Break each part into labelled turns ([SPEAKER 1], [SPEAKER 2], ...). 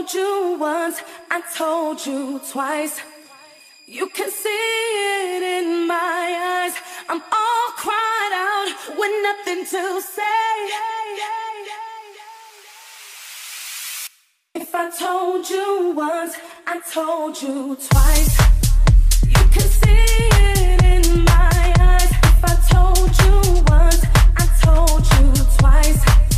[SPEAKER 1] told you once, I told you twice. You can see it in my eyes. I'm all cried out with nothing to say. If I told you once, I told you twice. You can see it in my eyes. If I told you once, I told you twice.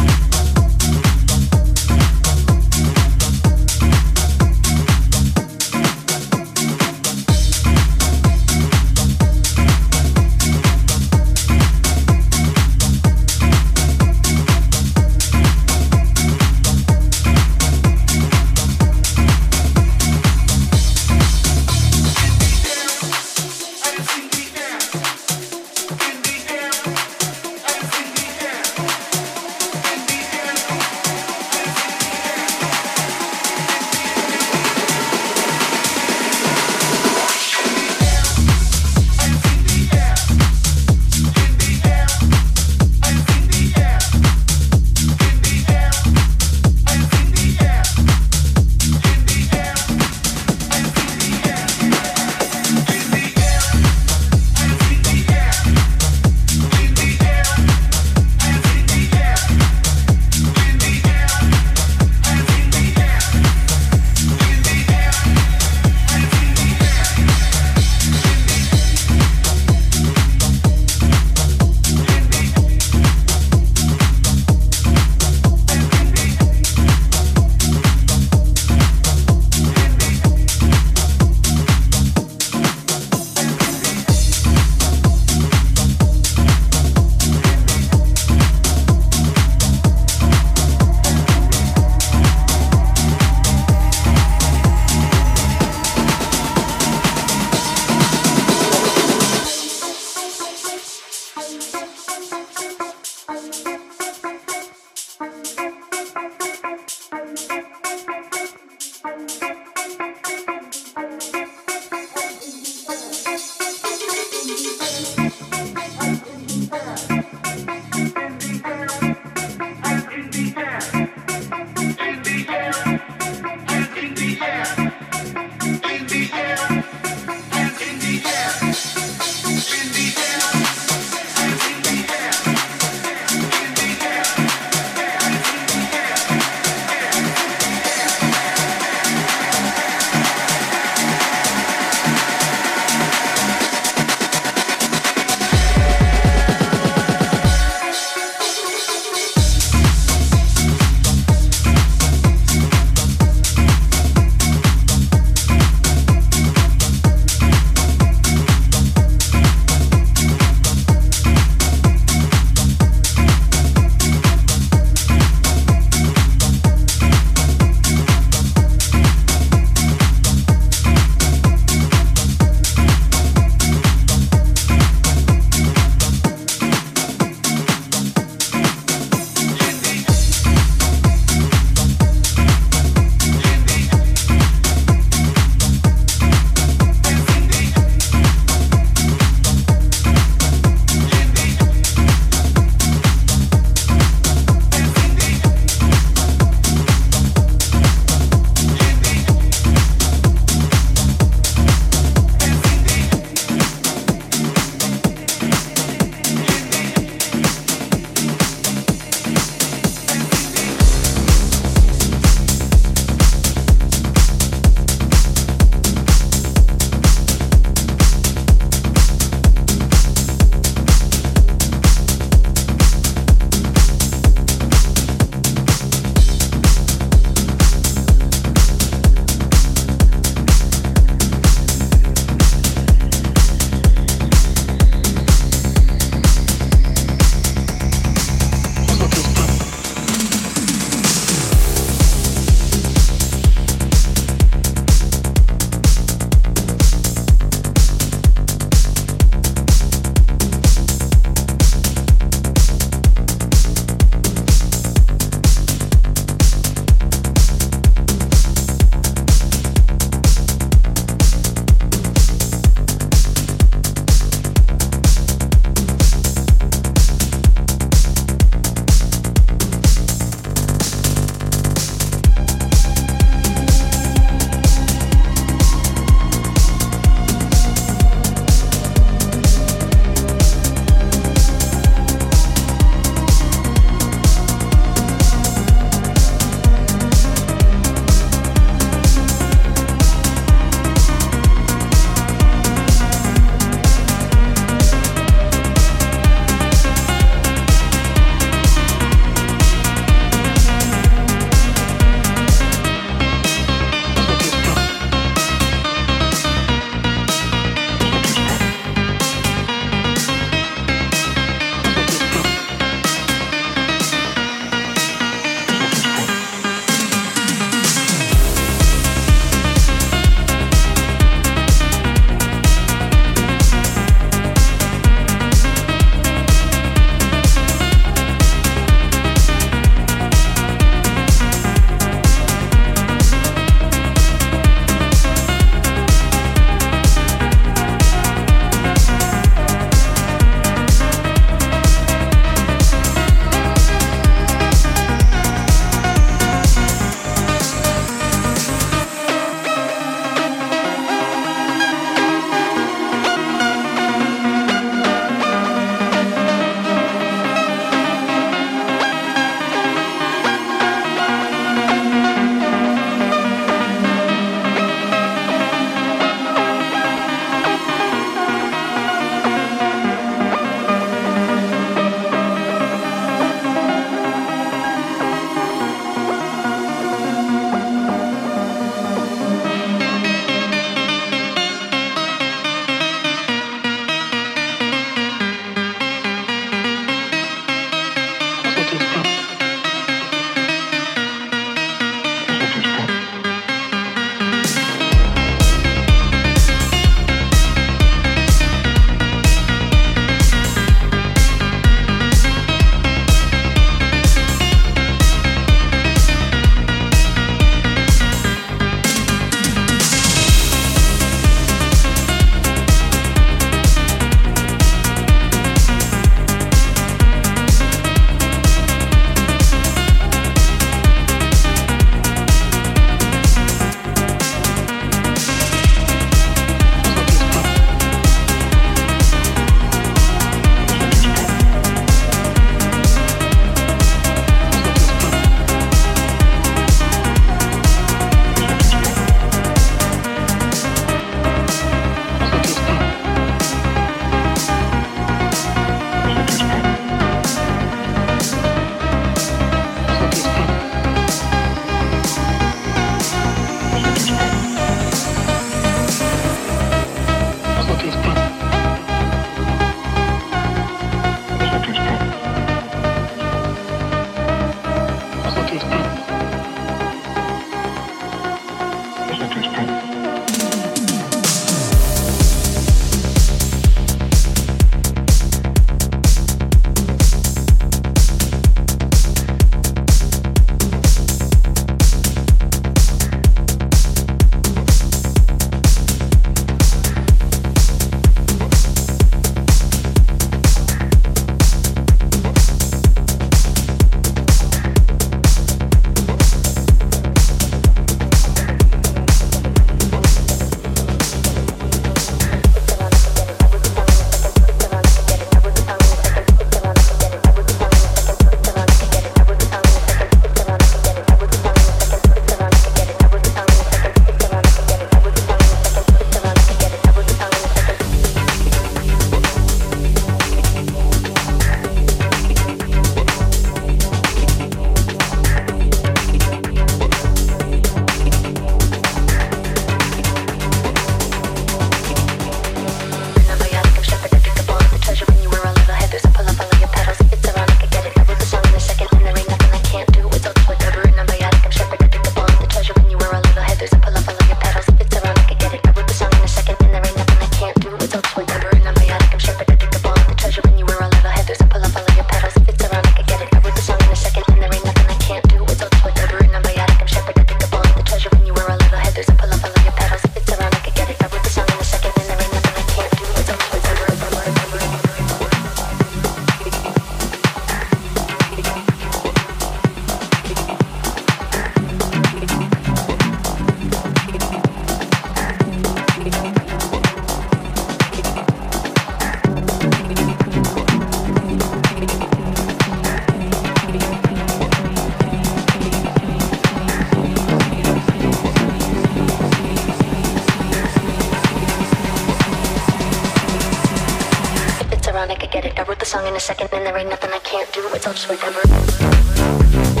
[SPEAKER 2] Intergalactic, intergalactic, intergalactic, planetary, planetary.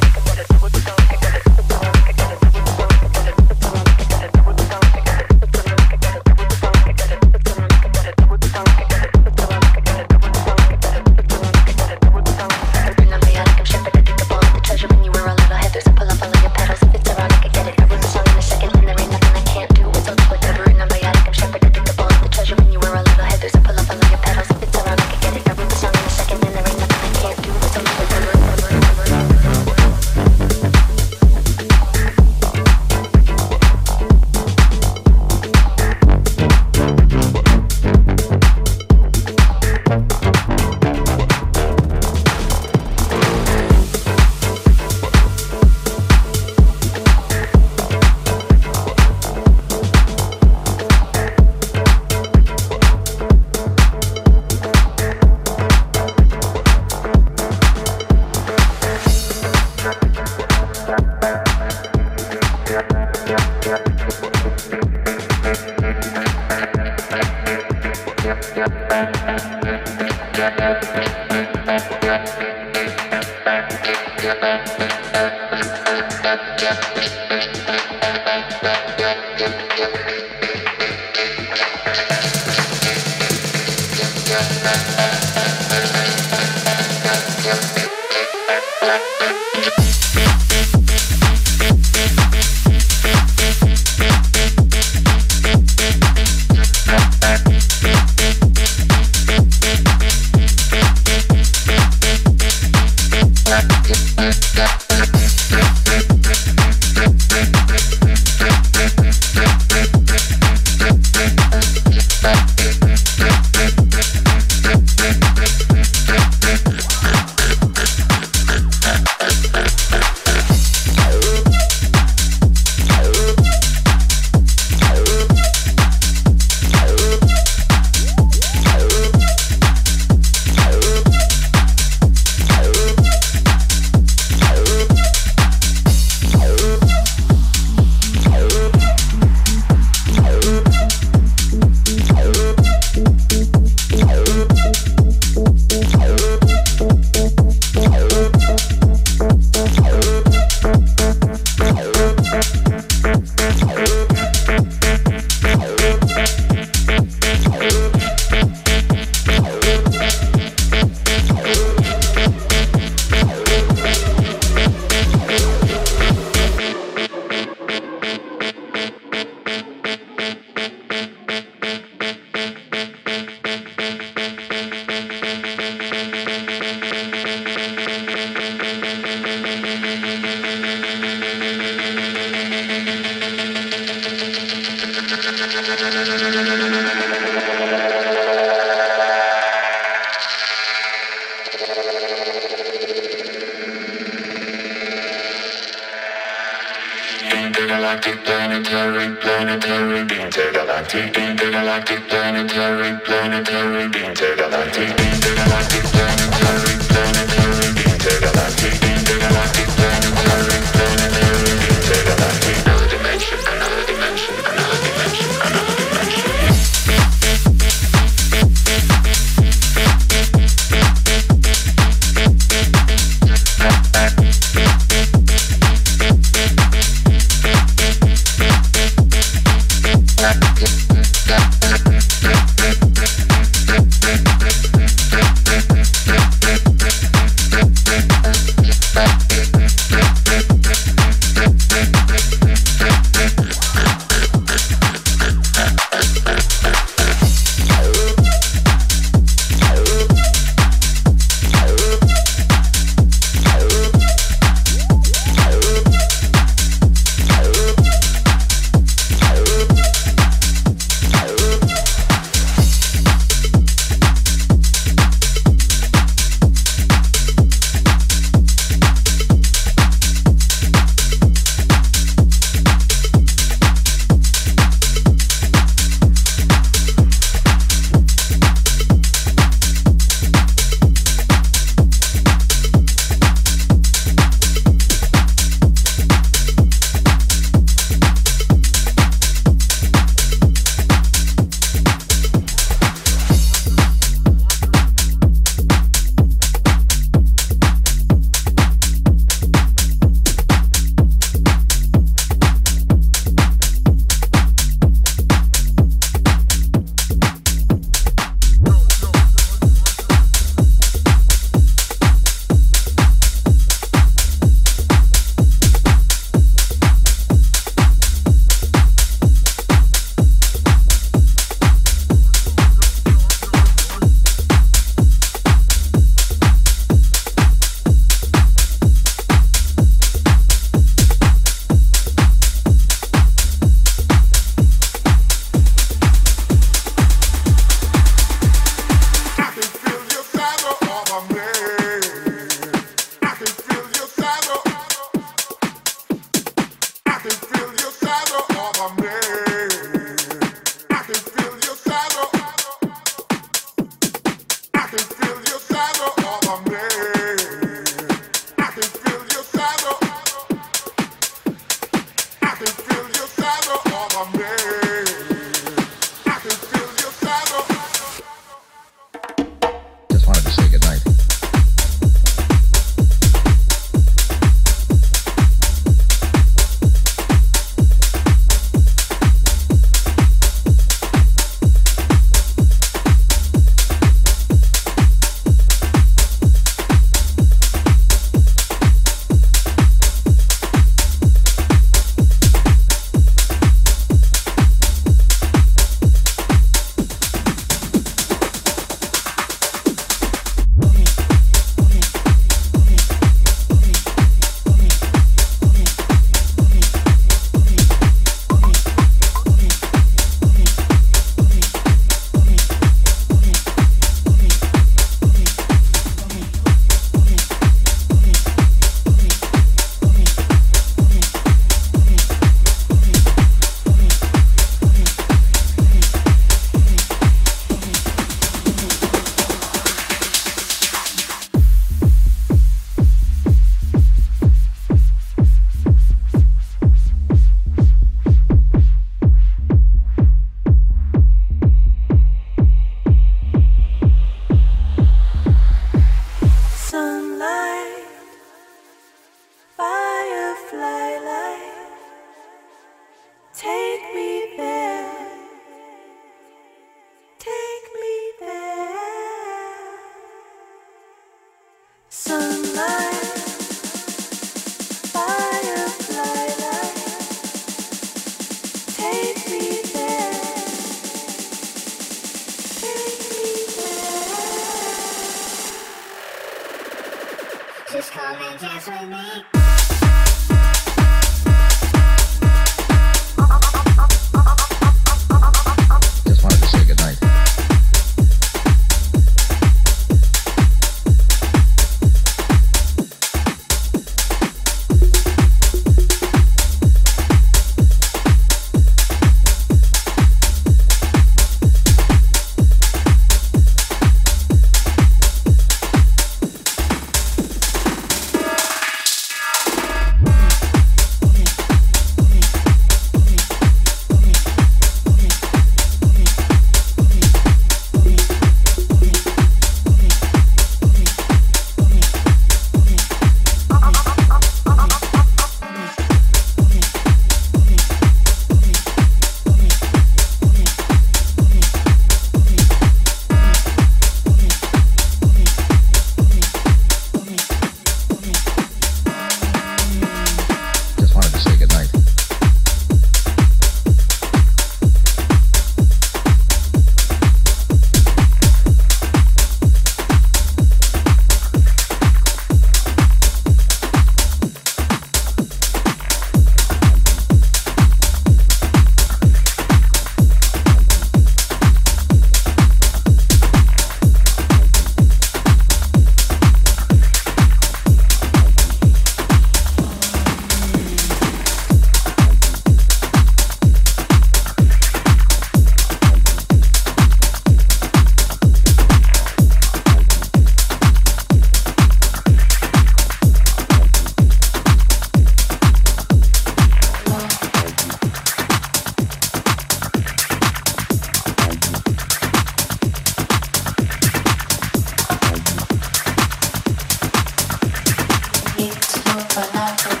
[SPEAKER 3] But not.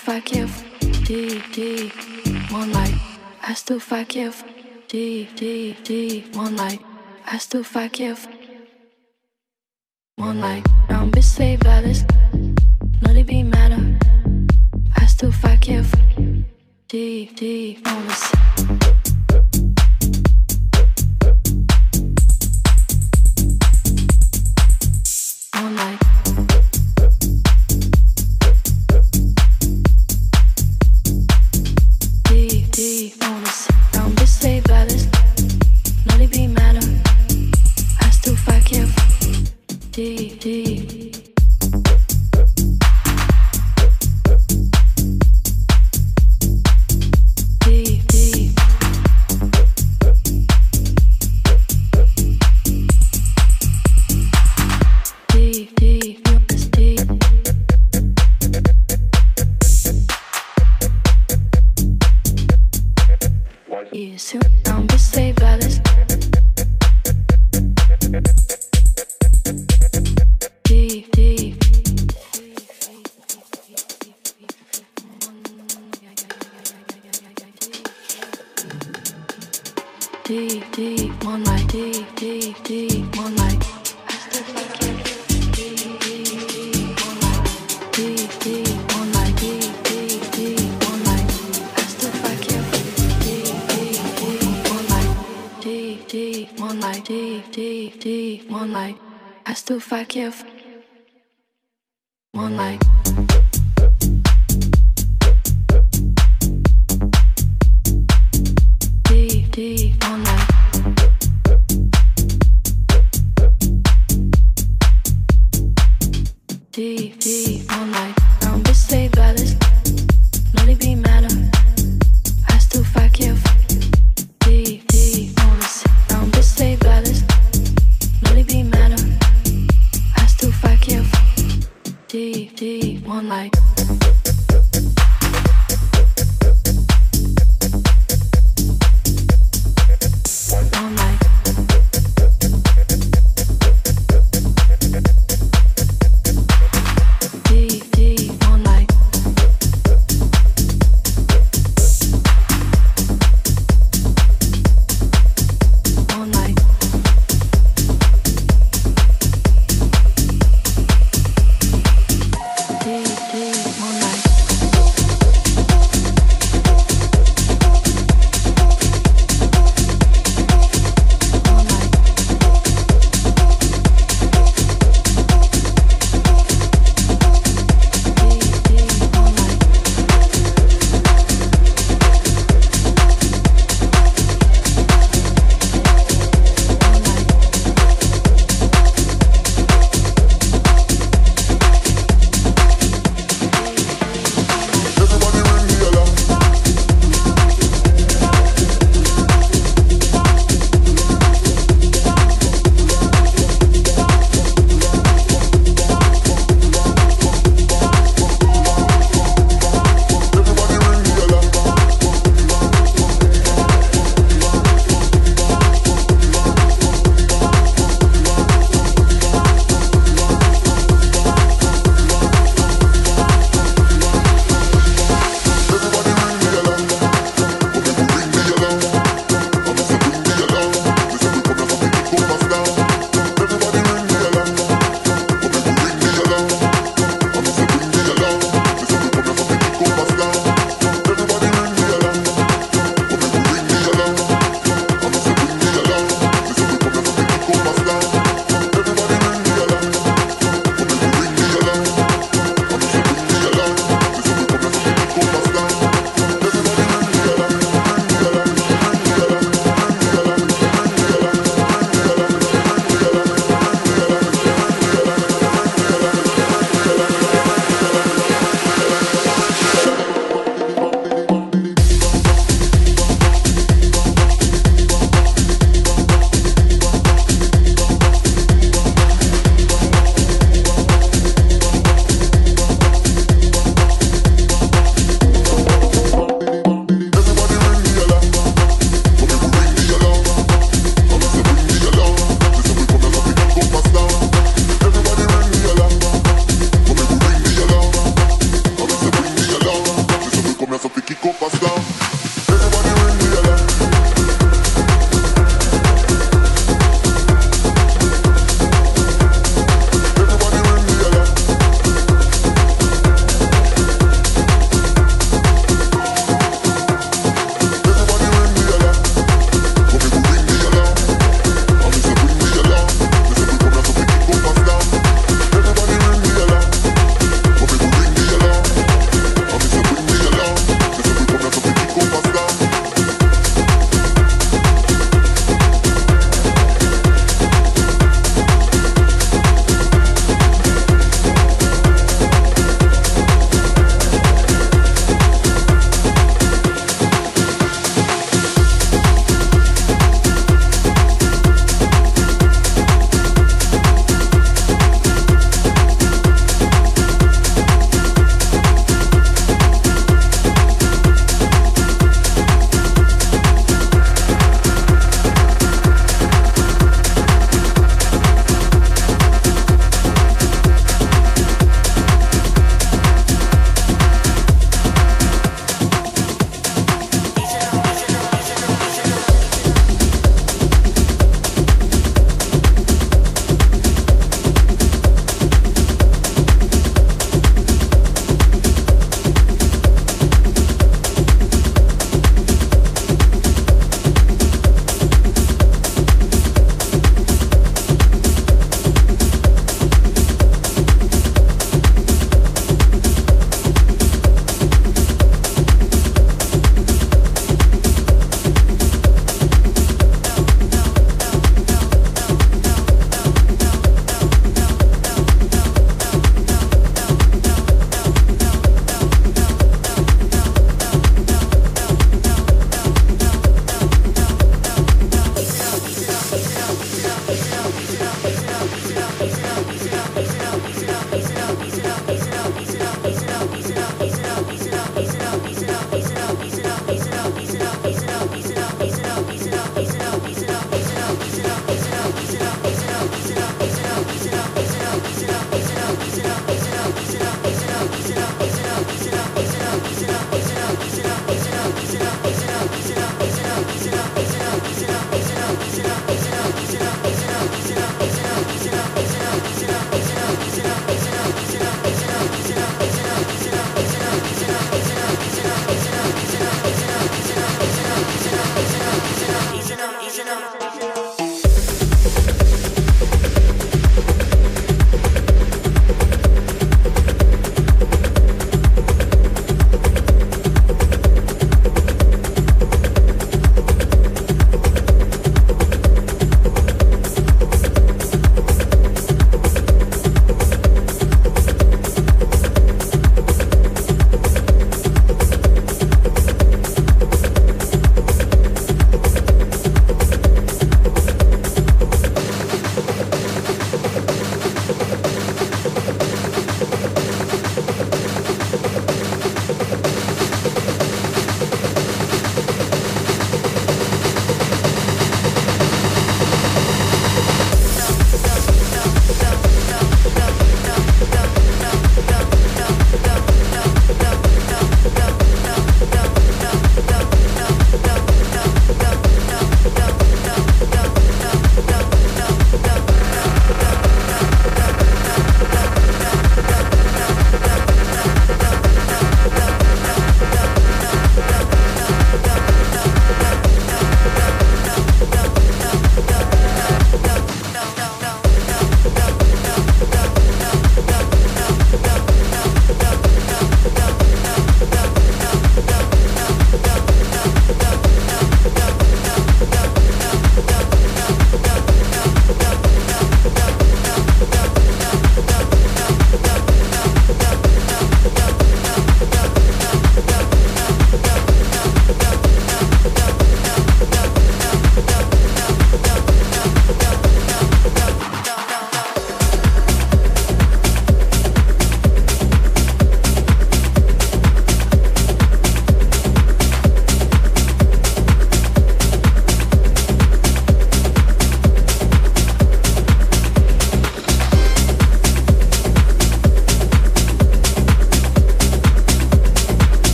[SPEAKER 3] fuck you, deep, deep, one night. I still fuck you, deep, deep, deep, one night. I still fuck you, one night. Don't be saved by this, not it be matter. I still fuck you, deep, deep, honest. deep one like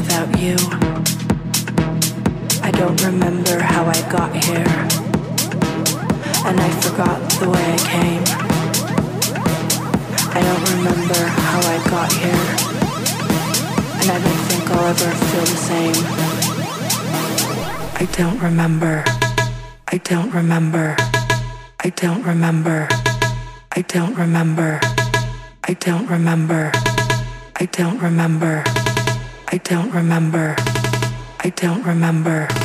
[SPEAKER 3] without you. I don't remember how I got here, and I forgot the way I came. I don't remember how I got here, and I don't think I'll ever feel the same. I don't remember. I don't remember. I don't remember. I don't remember. I don't remember. I don't remember. I don't remember. I don't remember.